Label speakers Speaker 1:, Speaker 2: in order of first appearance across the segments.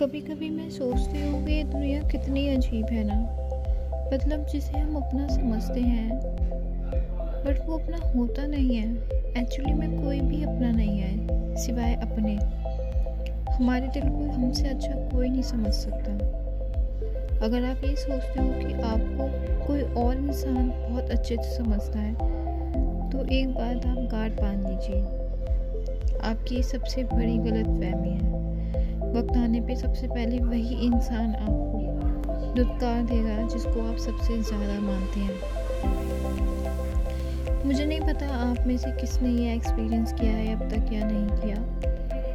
Speaker 1: कभी कभी मैं सोचती हूँ कि ये दुनिया कितनी अजीब है ना। मतलब जिसे हम अपना समझते हैं। बट वो अपना होता नहीं है। एक्चुअली में कोई भी अपना नहीं है, सिवाय अपने। हमारे दिल को हमसे अच्छा कोई नहीं समझ सकता। अगर आप ये सोचते हो कि आपको कोई और इंसान बहुत अच्छे से समझता है तो एक बात आप गार्ड बाँध लीजिए। आपकी सबसे बड़ी गलत फहमी है। वक्त आने पे सबसे पहले वही इंसान आपको दुत्कार देगा जिसको आप सबसे ज़्यादा मानते हैं। मुझे नहीं पता आप में से किसने ये एक्सपीरियंस किया है, अब तक या नहीं किया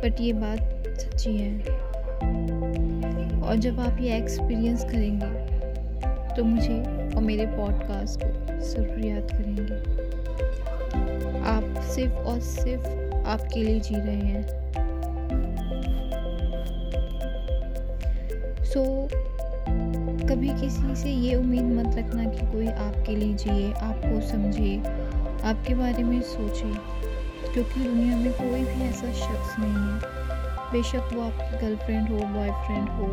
Speaker 1: बट ये बात सच्ची है। और जब आप ये एक्सपीरियंस करेंगे तो मुझे और मेरे पॉडकास्ट को ज़रूर याद करेंगे। आप सिर्फ़ और सिर्फ़ आपके लिए जी रहे हैं। सो so, कभी किसी से ये उम्मीद मत रखना कि कोई आपके लिए जिए आपको समझे आपके बारे में सोचे क्योंकि दुनिया में कोई भी ऐसा शख्स नहीं है। बेशक वो आपकी गर्लफ्रेंड हो बॉयफ्रेंड हो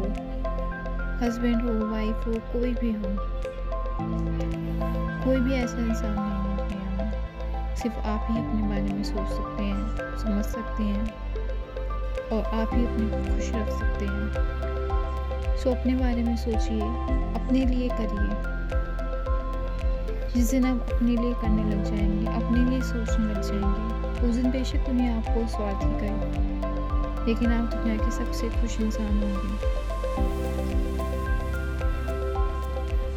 Speaker 1: हस्बैंड हो वाइफ हो कोई भी हो। कोई भी ऐसा इंसान नहीं है दुनिया में। सिर्फ़ आप ही अपने बारे में सोच सकते हैं समझ सकते हैं और आप ही अपने को खुश रख सकते हैं। सो अपने बारे में सोचिए, अपने लिए करिए। जिस दिन आप अपने लिए करने लग जाएँगे, अपने लिए सोचने लग जाएँगे, उस दिन बेशक दुनिया आपको स्वार्थी करे। लेकिन आप दुनिया के सबसे खुश इंसान होंगे।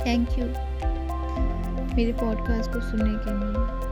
Speaker 1: थैंक यू मेरे पॉडकास्ट को सुनने के लिए।